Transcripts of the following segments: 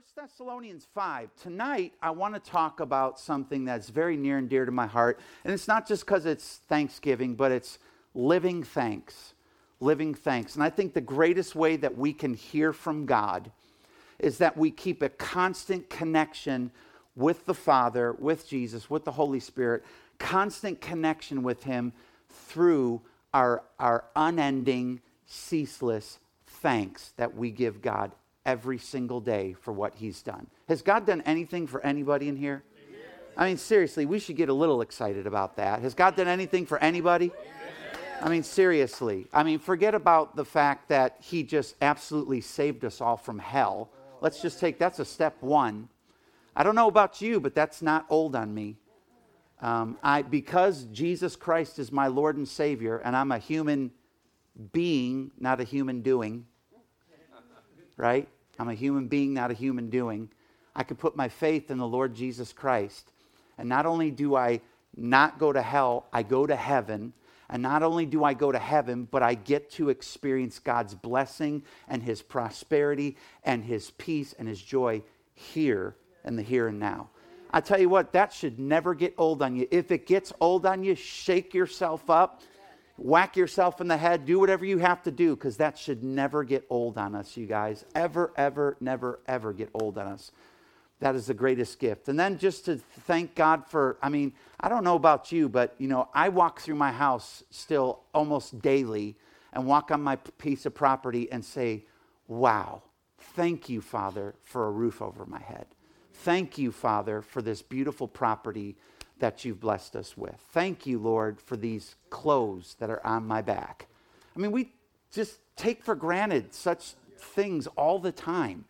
1 Thessalonians 5. Tonight, I want to talk about something that's very near and dear to my heart. And it's not just because it's Thanksgiving, but it's living thanks. Living thanks. And I think the greatest way that we can hear from God is that we keep a constant connection with the Father, with Jesus, with the Holy Spirit, constant connection with Him through our, our unending, ceaseless thanks that we give God every single day for what He's done. Has God done anything for anybody in here? I mean, seriously, we should get a little excited about that. Has God done anything for anybody? I mean, seriously. I mean, forget about the fact that He just absolutely saved us all from hell. Let's just take that's a step one. I don't know about you, but that's not old on me. Um, I, because Jesus Christ is my Lord and Savior, and I'm a human being, not a human doing, right? I'm a human being, not a human doing. I could put my faith in the Lord Jesus Christ. And not only do I not go to hell, I go to heaven. And not only do I go to heaven, but I get to experience God's blessing and His prosperity and His peace and His joy here in the here and now. I tell you what, that should never get old on you. If it gets old on you, shake yourself up whack yourself in the head, do whatever you have to do, because that should never get old on us, you guys. Ever, ever, never, ever get old on us. That is the greatest gift. And then just to thank God for, I mean, I don't know about you, but, you know, I walk through my house still almost daily and walk on my piece of property and say, wow, thank you, Father, for a roof over my head. Thank you, Father, for this beautiful property that you've blessed us with. Thank you, Lord, for these clothes that are on my back. I mean, we just take for granted such things all the time.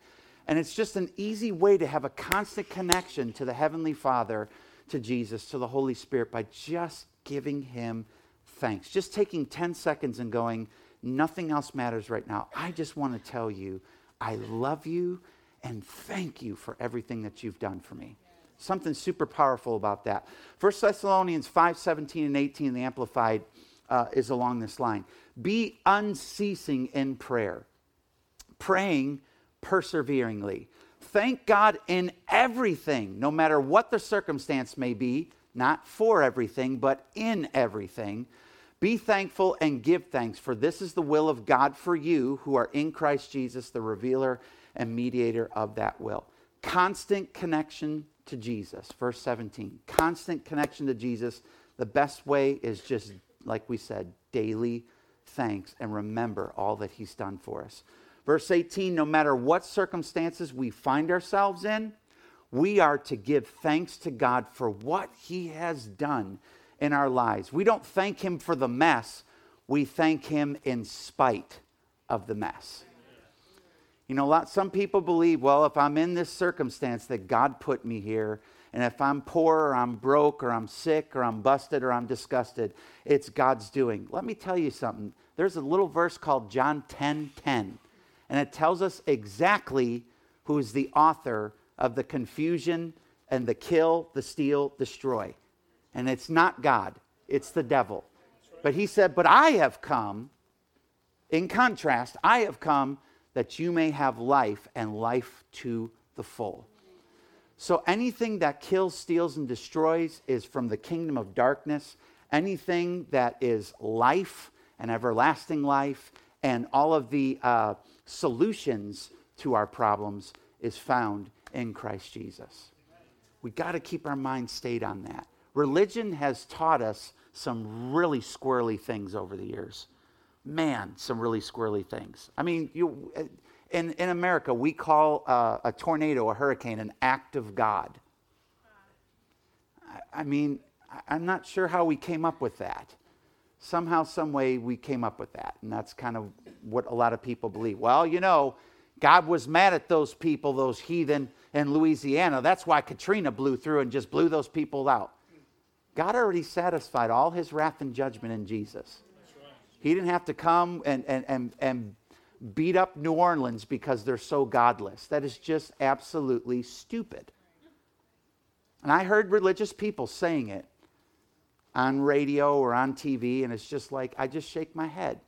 And it's just an easy way to have a constant connection to the Heavenly Father, to Jesus, to the Holy Spirit by just giving Him thanks. Just taking 10 seconds and going, nothing else matters right now. I just want to tell you, I love you and thank you for everything that you've done for me. Something super powerful about that. 1 Thessalonians 5 17 and 18, the Amplified, uh, is along this line. Be unceasing in prayer, praying perseveringly. Thank God in everything, no matter what the circumstance may be, not for everything, but in everything. Be thankful and give thanks, for this is the will of God for you who are in Christ Jesus, the revealer and mediator of that will. Constant connection to Jesus. Verse 17 constant connection to Jesus. The best way is just, like we said, daily thanks and remember all that He's done for us. Verse 18 no matter what circumstances we find ourselves in, we are to give thanks to God for what He has done in our lives. We don't thank Him for the mess, we thank Him in spite of the mess. You know, lot, some people believe, well, if I'm in this circumstance that God put me here, and if I'm poor or I'm broke or I'm sick or I'm busted or I'm disgusted, it's God's doing. Let me tell you something. There's a little verse called John 10 10, and it tells us exactly who is the author of the confusion and the kill, the steal, destroy. And it's not God, it's the devil. But he said, But I have come, in contrast, I have come that you may have life and life to the full. So anything that kills, steals, and destroys is from the kingdom of darkness. Anything that is life and everlasting life and all of the uh, solutions to our problems is found in Christ Jesus. We got to keep our mind stayed on that. Religion has taught us some really squirrely things over the years man, some really squirrely things. I mean, you, in, in America, we call uh, a tornado, a hurricane, an act of God. I, I mean, I'm not sure how we came up with that. Somehow, some way, we came up with that. And that's kind of what a lot of people believe. Well, you know, God was mad at those people, those heathen in Louisiana. That's why Katrina blew through and just blew those people out. God already satisfied all his wrath and judgment in Jesus. He didn't have to come and, and, and, and beat up New Orleans because they're so godless. That is just absolutely stupid. And I heard religious people saying it on radio or on TV, and it's just like, I just shake my head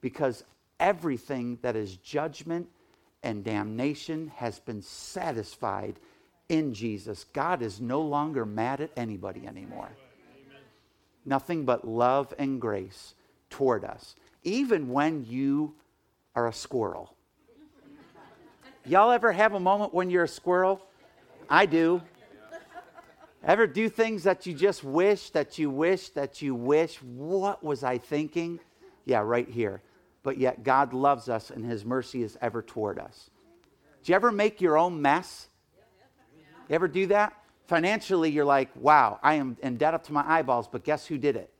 because everything that is judgment and damnation has been satisfied in Jesus. God is no longer mad at anybody anymore. Amen. Nothing but love and grace toward us, even when you are a squirrel. Y'all ever have a moment when you're a squirrel? I do. Ever do things that you just wish, that you wish, that you wish? What was I thinking? Yeah, right here. But yet God loves us and his mercy is ever toward us. Do you ever make your own mess? You ever do that? Financially, you're like, wow, I am in debt up to my eyeballs, but guess who did it?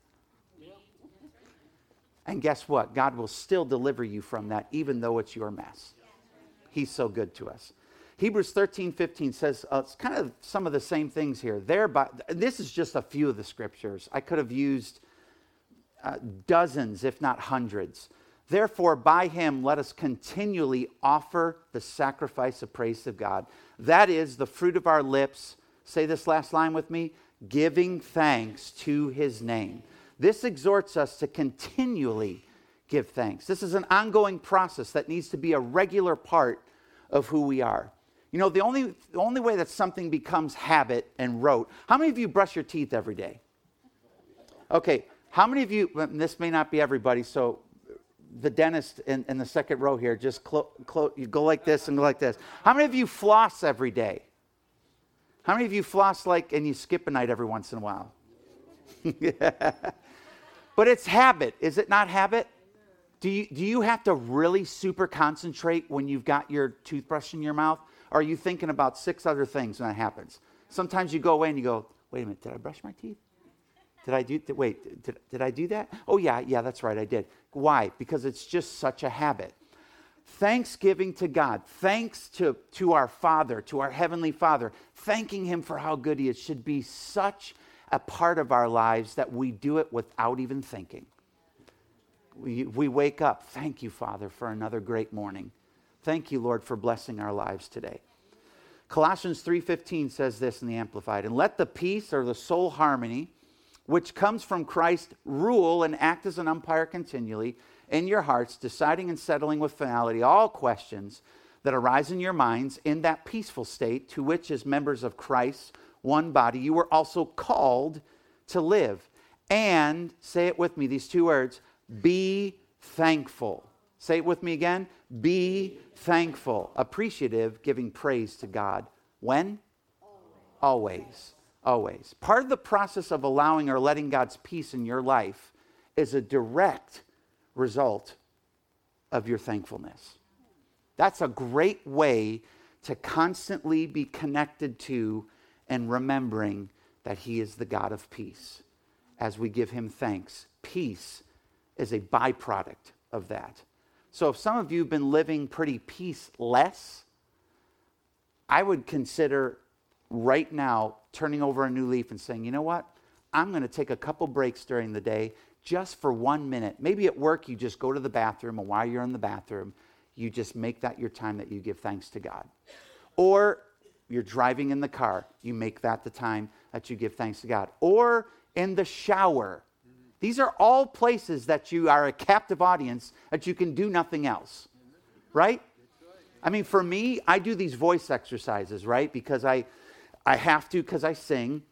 And guess what? God will still deliver you from that, even though it's your mess. He's so good to us. Hebrews 13, 15 says uh, it's kind of some of the same things here. Thereby, this is just a few of the scriptures. I could have used uh, dozens, if not hundreds. Therefore, by him, let us continually offer the sacrifice of praise to God. That is the fruit of our lips. Say this last line with me giving thanks to his name. This exhorts us to continually give thanks. This is an ongoing process that needs to be a regular part of who we are. You know, the only, the only way that something becomes habit and rote, how many of you brush your teeth every day? Okay, how many of you, this may not be everybody, so the dentist in, in the second row here, just clo- clo- you go like this and go like this. How many of you floss every day? How many of you floss like and you skip a night every once in a while? But it's habit, is it not habit? Do you, do you have to really super concentrate when you've got your toothbrush in your mouth? Or are you thinking about six other things when that happens? Sometimes you go away and you go, wait a minute, did I brush my teeth? Did I do, wait, did, did I do that? Oh, yeah, yeah, that's right, I did. Why? Because it's just such a habit. Thanksgiving to God, thanks to, to our Father, to our Heavenly Father, thanking Him for how good He is should be such a part of our lives that we do it without even thinking. We, we wake up, thank you, Father, for another great morning. Thank you, Lord, for blessing our lives today. Colossians 3:15 says this in the amplified, and let the peace or the soul harmony which comes from Christ rule and act as an umpire continually in your hearts, deciding and settling with finality all questions that arise in your minds in that peaceful state to which as members of Christ one body, you were also called to live. And, say it with me, these two words be thankful. Say it with me again be thankful, appreciative, giving praise to God. When? Always. Always. Part of the process of allowing or letting God's peace in your life is a direct result of your thankfulness. That's a great way to constantly be connected to and remembering that He is the God of peace. As we give Him thanks, peace is a byproduct of that. So if some of you have been living pretty peaceless, I would consider right now turning over a new leaf and saying, you know what? I'm going to take a couple breaks during the day just for one minute. Maybe at work, you just go to the bathroom, and while you're in the bathroom, you just make that your time that you give thanks to God. Or you're driving in the car, you make that the time that you give thanks to God. Or in the shower. These are all places that you are a captive audience that you can do nothing else. Right? I mean, for me, I do these voice exercises, right? Because I, I have to, because I sing.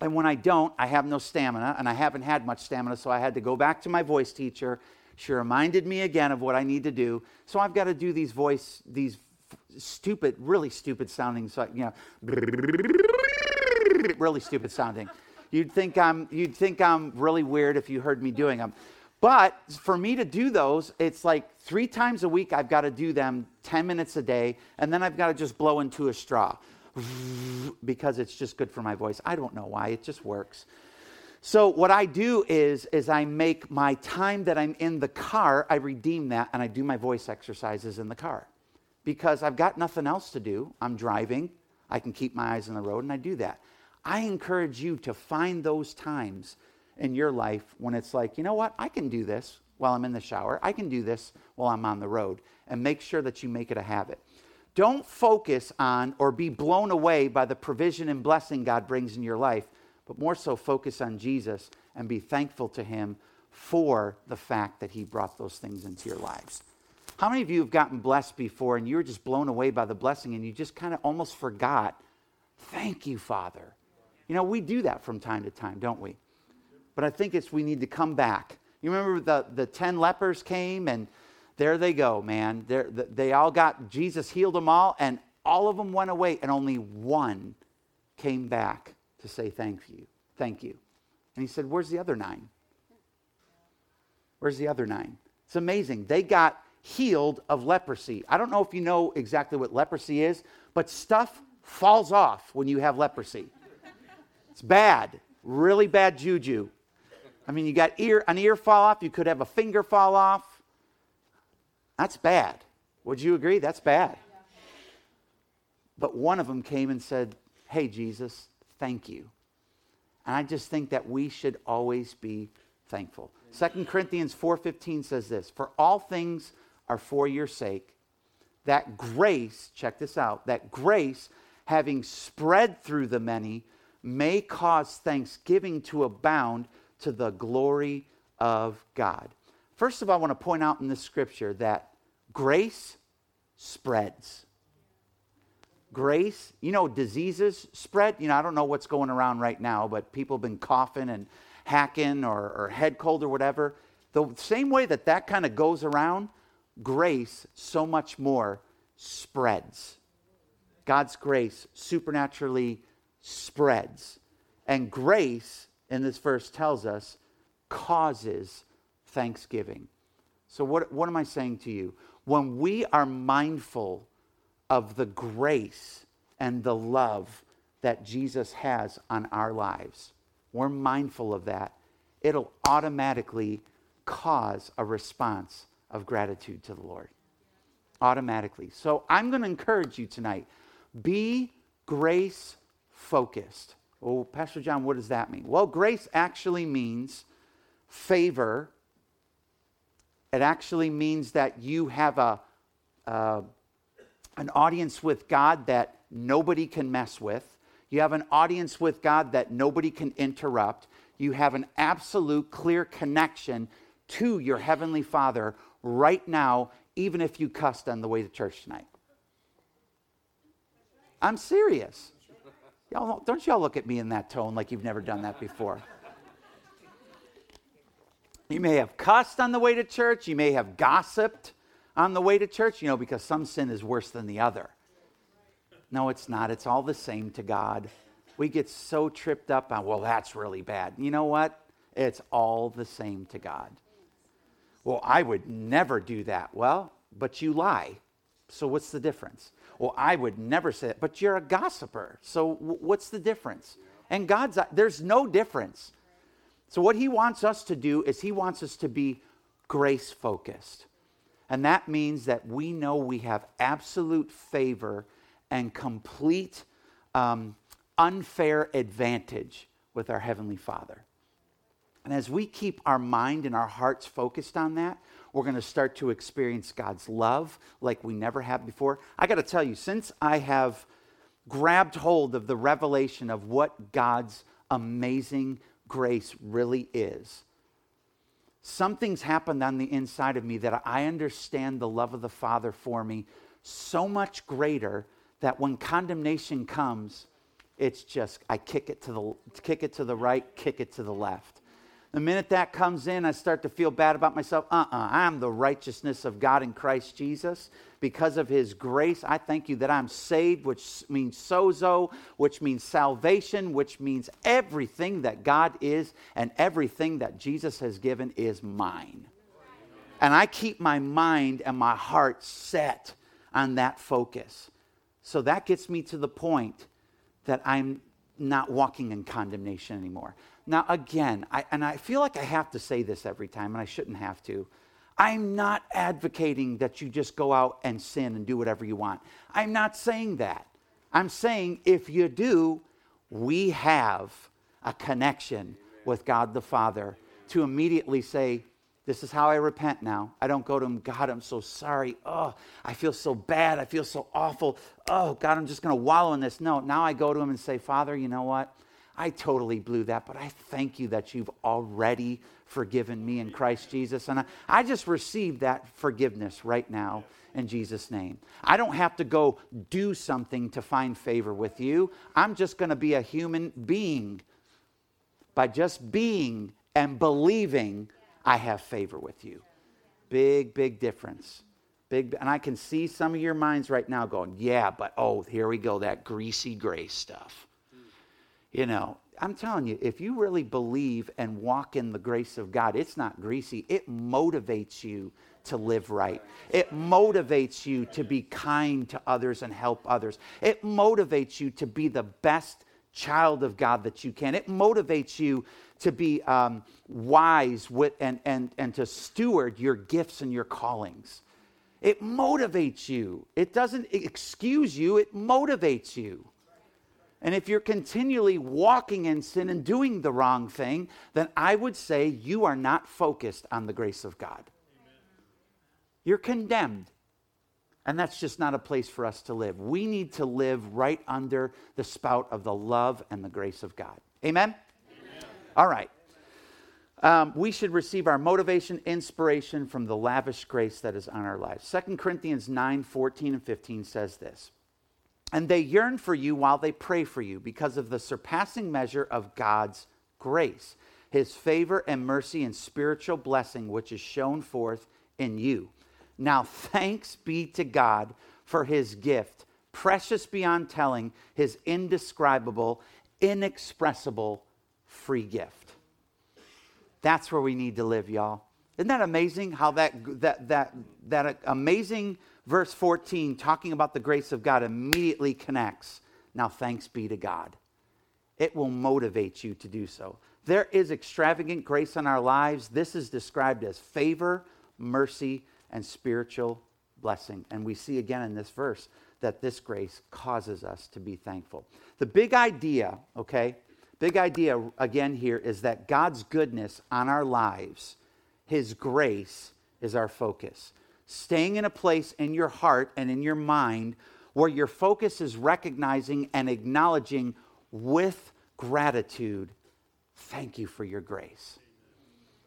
And when I don't, I have no stamina, and I haven't had much stamina, so I had to go back to my voice teacher. She reminded me again of what I need to do. So I've got to do these voice, these stupid, really stupid sounding, so, you know, really stupid sounding. You'd think I'm, you'd think I'm really weird if you heard me doing them. But for me to do those, it's like three times a week I've got to do them 10 minutes a day, and then I've got to just blow into a straw because it's just good for my voice. I don't know why, it just works. So what I do is is I make my time that I'm in the car, I redeem that and I do my voice exercises in the car because I've got nothing else to do. I'm driving, I can keep my eyes on the road, and I do that. I encourage you to find those times in your life when it's like, you know what, I can do this while I'm in the shower, I can do this while I'm on the road, and make sure that you make it a habit. Don't focus on or be blown away by the provision and blessing God brings in your life, but more so focus on Jesus and be thankful to Him for the fact that He brought those things into your lives. How many of you have gotten blessed before and you were just blown away by the blessing and you just kind of almost forgot, thank you, Father? You know, we do that from time to time, don't we? But I think it's we need to come back. You remember the, the 10 lepers came and there they go, man. They're, they all got, Jesus healed them all, and all of them went away, and only one came back to say thank you. Thank you. And he said, Where's the other nine? Where's the other nine? It's amazing. They got healed of leprosy. I don't know if you know exactly what leprosy is, but stuff falls off when you have leprosy. It's bad, really bad juju. I mean, you got ear, an ear fall off, you could have a finger fall off. That's bad. Would you agree? That's bad. But one of them came and said, Hey, Jesus, thank you. And I just think that we should always be thankful. 2 Corinthians 4:15 says this, "For all things are for your sake, that grace, check this out, that grace having spread through the many may cause thanksgiving to abound to the glory of God." First of all, I want to point out in this scripture that grace spreads. Grace, you know, diseases spread. You know, I don't know what's going around right now, but people have been coughing and hacking or, or head cold or whatever. The same way that that kind of goes around, grace so much more spreads. God's grace supernaturally spreads. And grace, in this verse, tells us causes thanksgiving. So, what, what am I saying to you? When we are mindful of the grace and the love that Jesus has on our lives, we're mindful of that, it'll automatically cause a response of gratitude to the Lord. Automatically. So I'm going to encourage you tonight be grace focused. Oh, Pastor John, what does that mean? Well, grace actually means favor. It actually means that you have a, an audience with God that nobody can mess with. You have an audience with God that nobody can interrupt. You have an absolute clear connection to your Heavenly Father right now, even if you cussed on the way to church tonight. I'm serious. Y'all, don't y'all look at me in that tone like you've never done that before. You may have cussed on the way to church. You may have gossiped on the way to church, you know, because some sin is worse than the other. No, it's not. It's all the same to God. We get so tripped up on, well, that's really bad. You know what? It's all the same to God. Well, I would never do that. Well, but you lie. So what's the difference? Well, I would never say that, but you're a gossiper. So what's the difference? And God's, there's no difference. So what He wants us to do is He wants us to be grace focused. And that means that we know we have absolute favor and complete um, unfair advantage with our Heavenly Father. And as we keep our mind and our hearts focused on that, we're going to start to experience God's love like we never have before. I got to tell you, since I have grabbed hold of the revelation of what God's amazing grace really is, something's happened on the inside of me that I understand the love of the Father for me so much greater that when condemnation comes, it's just I kick it to the kick it to the right, kick it to the left. The minute that comes in, I start to feel bad about myself. Uh uh-uh, uh, I am the righteousness of God in Christ Jesus. Because of his grace, I thank you that I'm saved, which means sozo, which means salvation, which means everything that God is and everything that Jesus has given is mine. And I keep my mind and my heart set on that focus. So that gets me to the point that I'm not walking in condemnation anymore. Now, again, I, and I feel like I have to say this every time, and I shouldn't have to. I'm not advocating that you just go out and sin and do whatever you want. I'm not saying that. I'm saying if you do, we have a connection with God the Father to immediately say, this is how I repent now. I don't go to him, God, I'm so sorry. Oh, I feel so bad. I feel so awful. Oh, God, I'm just going to wallow in this. No, now I go to him and say, Father, you know what? I totally blew that, but I thank you that you've already forgiven me in Christ Jesus. And I, I just received that forgiveness right now in Jesus' name. I don't have to go do something to find favor with you. I'm just going to be a human being. By just being and believing, I have favor with you. Big, big difference. Big, and I can see some of your minds right now going, yeah, but oh, here we go, that greasy grace stuff. You know, I'm telling you, if you really believe and walk in the grace of God, it's not greasy. It motivates you to live right. It motivates you to be kind to others and help others. It motivates you to be the best child of God that you can. It motivates you to be um, wise with, and, and, and to steward your gifts and your callings. It motivates you. It doesn't excuse you, it motivates you. And if you're continually walking in sin and doing the wrong thing, then I would say you are not focused on the grace of God. Amen. You're condemned. And that's just not a place for us to live. We need to live right under the spout of the love and the grace of God. Amen? Amen. All right. Um, we should receive our motivation, inspiration from the lavish grace that is on our lives. 2 Corinthians 9 14 and 15 says this. And they yearn for you while they pray for you because of the surpassing measure of God's grace, his favor and mercy and spiritual blessing, which is shown forth in you. Now, thanks be to God for his gift, precious beyond telling, his indescribable, inexpressible free gift. That's where we need to live, y'all. Isn't that amazing how that, that, that, that amazing verse 14, talking about the grace of God, immediately connects. Now, thanks be to God. It will motivate you to do so. There is extravagant grace in our lives. This is described as favor, mercy, and spiritual blessing. And we see again in this verse that this grace causes us to be thankful. The big idea, okay, big idea again here is that God's goodness on our lives, His grace, is our focus staying in a place in your heart and in your mind where your focus is recognizing and acknowledging with gratitude, thank you for your grace.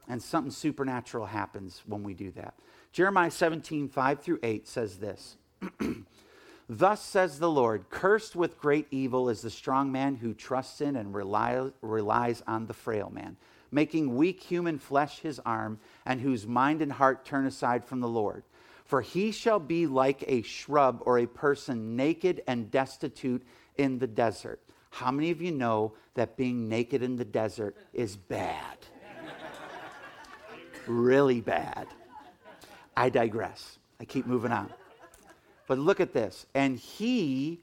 And something supernatural happens when we do that. Jeremiah 17, 5 through 8 says this Thus says the Lord, cursed with great evil is the strong man who trusts in and relies on the frail man, making weak human flesh his arm, and whose mind and heart turn aside from the Lord. For he shall be like a shrub or a person naked and destitute in the desert. How many of you know that being naked in the desert is bad? really bad. I digress. I keep moving on. But look at this. And he,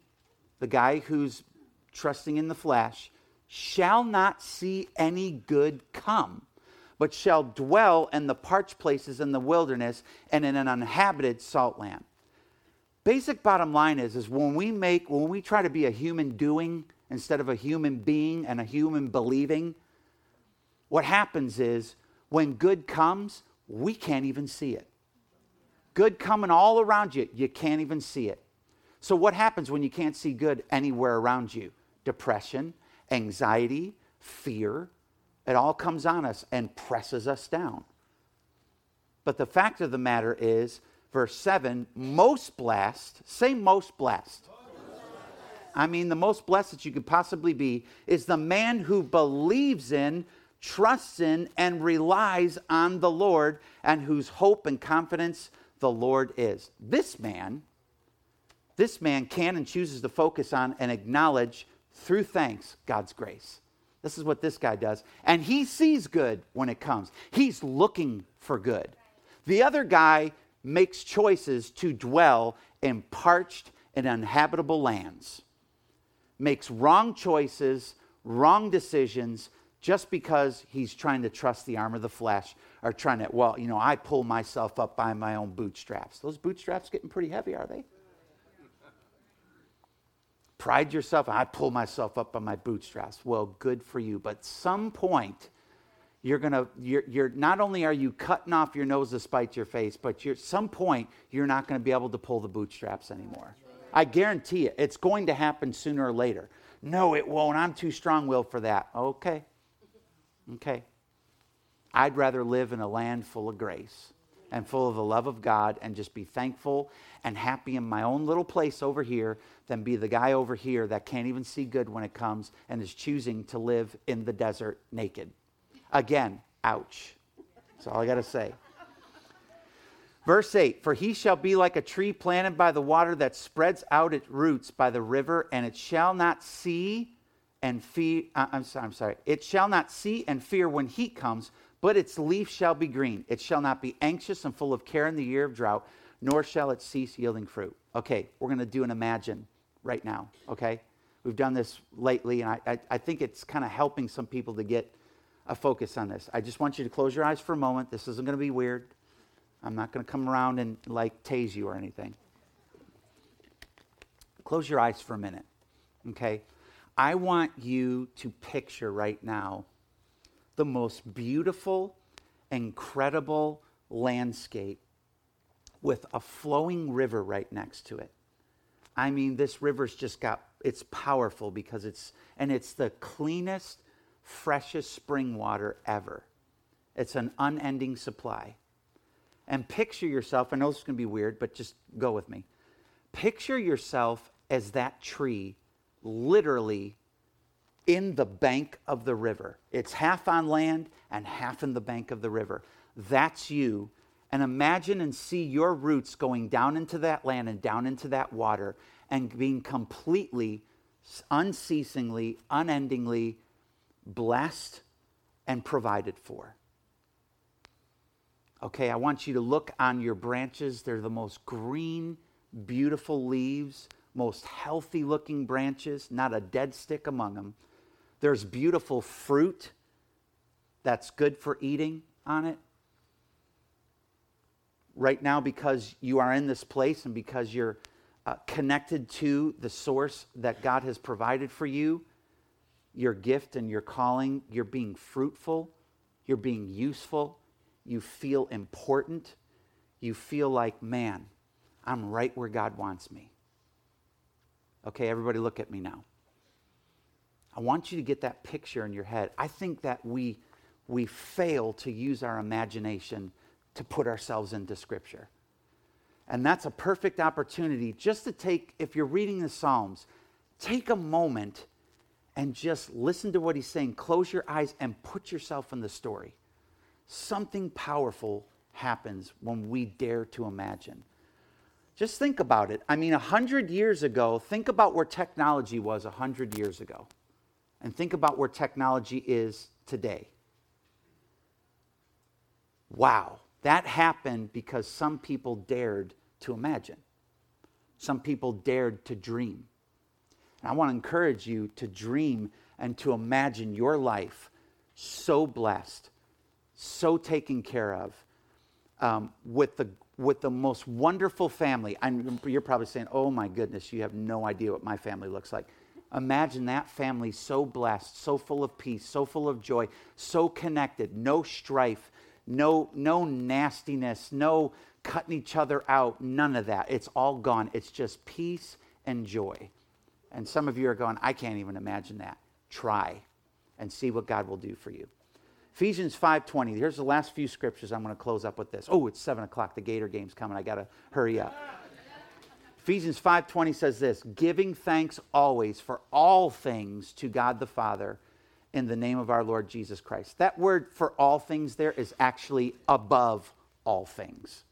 the guy who's trusting in the flesh, shall not see any good come but shall dwell in the parched places in the wilderness and in an uninhabited salt land. Basic bottom line is, is when we make, when we try to be a human doing instead of a human being and a human believing, what happens is when good comes, we can't even see it. Good coming all around you, you can't even see it. So, what happens when you can't see good anywhere around you? Depression, anxiety, fear, it all comes on us and presses us down. But the fact of the matter is, verse 7 most blessed, say most blessed. I mean, the most blessed that you could possibly be is the man who believes in, trusts in, and relies on the Lord, and whose hope and confidence the Lord is. This man, this man can and chooses to focus on and acknowledge through thanks God's grace. This is what this guy does. And he sees good when it comes, he's looking for good. The other guy makes choices to dwell in parched and uninhabitable lands, makes wrong choices, wrong decisions, just because he's trying to trust the arm of the flesh or trying to, well, you know, I pull myself up by my own bootstraps. Those bootstraps getting pretty heavy, are they? Pride yourself. I pull myself up on my bootstraps. Well, good for you. But some point, you're gonna you're, you're not only are you cutting off your nose to spite your face, but you're some point you're not gonna be able to pull the bootstraps anymore. I guarantee it. It's going to happen sooner or later. No, it won't. I'm too strong willed for that. Okay. Okay. I'd rather live in a land full of grace and full of the love of God and just be thankful and happy in my own little place over here than be the guy over here that can't even see good when it comes and is choosing to live in the desert naked. Again, ouch. That's all I got to say. Verse 8 For he shall be like a tree planted by the water that spreads out its roots by the river, and it shall not see and fear. I'm, sorry, I'm sorry. It shall not see and fear when heat comes, but its leaf shall be green. It shall not be anxious and full of care in the year of drought, nor shall it cease yielding fruit. Okay, we're going to do an imagine right now, okay? We've done this lately, and I, I, I think it's kind of helping some people to get a focus on this. I just want you to close your eyes for a moment. This isn't going to be weird. I'm not going to come around and like tase you or anything. Close your eyes for a minute, okay? I want you to picture right now the most beautiful, incredible landscape with a flowing river right next to it. I mean, this river's just got, it's powerful because it's, and it's the cleanest, freshest spring water ever. It's an unending supply. And picture yourself, I know this is going to be weird, but just go with me. Picture yourself as that tree literally in the bank of the river. It's half on land and half in the bank of the river. That's you. And imagine and see your roots going down into that land and down into that water and being completely, unceasingly, unendingly blessed and provided for. Okay, I want you to look on your branches. They're the most green, beautiful leaves, most healthy looking branches, not a dead stick among them. There's beautiful fruit that's good for eating on it. Right now, because you are in this place and because you're uh, connected to the source that God has provided for you, your gift and your calling, you're being fruitful, you're being useful, you feel important, you feel like, man, I'm right where God wants me. Okay, everybody, look at me now. I want you to get that picture in your head. I think that we, we fail to use our imagination to put ourselves into Scripture. And that's a perfect opportunity just to take, if you're reading the Psalms, take a moment and just listen to what he's saying. Close your eyes and put yourself in the story. Something powerful happens when we dare to imagine. Just think about it. I mean, 100 years ago, think about where technology was 100 years ago and think about where technology is today. Wow, that happened because some people dared to imagine. Some people dared to dream. And I want to encourage you to dream and to imagine your life so blessed, so taken care of, um, with, the, with the most wonderful family. I'm, you're probably saying, oh my goodness, you have no idea what my family looks like. Imagine that family so blessed, so full of peace, so full of joy, so connected, no strife, no, no nastiness, no cutting each other out, none of that. It's all gone. It's just peace and joy. And some of you are going, I can't even imagine that. Try and see what God will do for you. Ephesians 5:20. Here's the last few scriptures. I'm going to close up with this. Oh, it's seven o'clock. The Gator game's coming. I got to hurry up. Ephesians 5:20 says this, giving thanks always for all things to God the Father in the name of our Lord Jesus Christ. That word for all things there is actually above all things.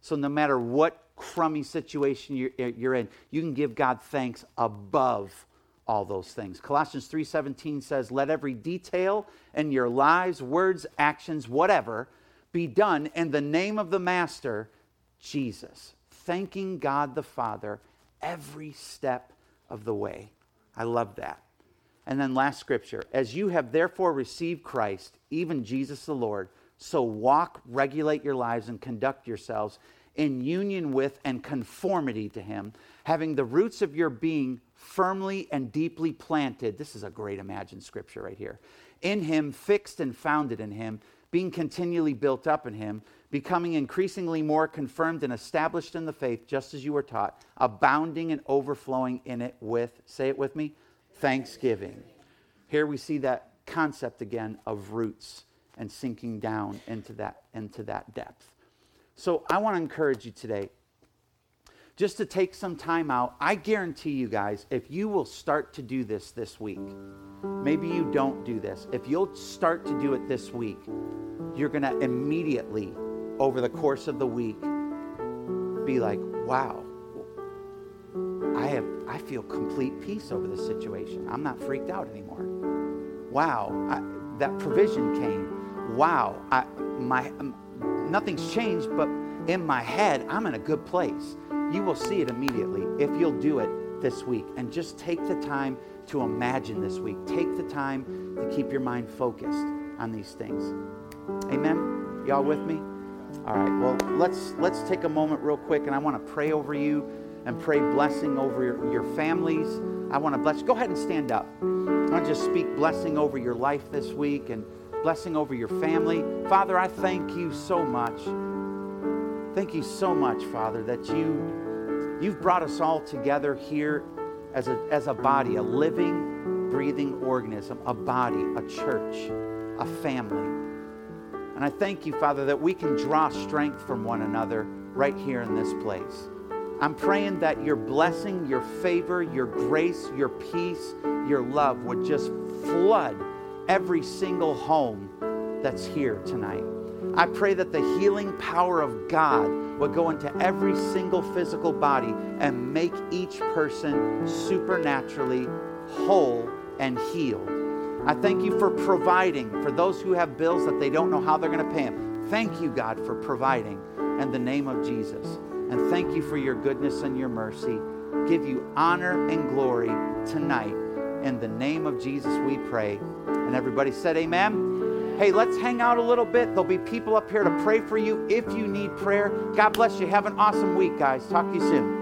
So no matter what crummy situation you're, eh, you're in, you can give God thanks above all those things. Colossians 3:17 says, "Let every detail in your lives, words, actions, whatever, be done in the name of the master, Jesus." Thanking God the Father every step of the way. I love that. And then last scripture, as you have therefore received Christ, even Jesus the Lord, so walk, regulate your lives, and conduct yourselves in union with and conformity to Him, having the roots of your being firmly and deeply planted. This is a great imagined scripture right here. In Him, fixed and founded in Him, being continually built up in Him becoming increasingly more confirmed and established in the faith, just as you were taught, abounding and overflowing in it with, say it with me, thanksgiving. Here we see that concept again of roots and sinking down into that, into that depth. So I want to encourage you today just to take some time out. I guarantee you guys, if you will start to do this this week, maybe you don't do this, if you'll start to do it this week, you're going to immediately, over the course of the week, be like, wow, I have I feel complete peace over the situation. I'm not freaked out anymore. Wow, I, that provision came. Wow, I, my um, nothing's changed, but in my head, I'm in a good place. You will see it immediately if you'll do it this week. And just take the time to imagine this week. Take the time to keep your mind focused on these things. Amen. Y'all with me? All right. Well, let's let's take a moment real quick and I want to pray over you and pray blessing over your, your families. I want to bless. Go ahead and stand up. I want to just speak blessing over your life this week and blessing over your family. Father, I thank you so much. Thank you so much, Father, that you, you've brought us all together here as a, as a body, a living, breathing organism, a body, a church, a family. And I thank you, Father, that we can draw strength from one another right here in this place. I'm praying that your blessing, your favor, your grace, your peace, your love would just flood every single home that's here tonight. I pray that the healing power of God would go into every single physical body and make each person supernaturally whole and healed. I thank you for providing for those who have bills that they don't know how they're going to pay them. Thank you, God, for providing in the name of Jesus. And thank you for your goodness and your mercy. Give you honor and glory tonight. In the name of Jesus, we pray. And everybody said, Amen. Hey, let's hang out a little bit. There'll be people up here to pray for you if you need prayer. God bless you. Have an awesome week, guys. Talk to you soon.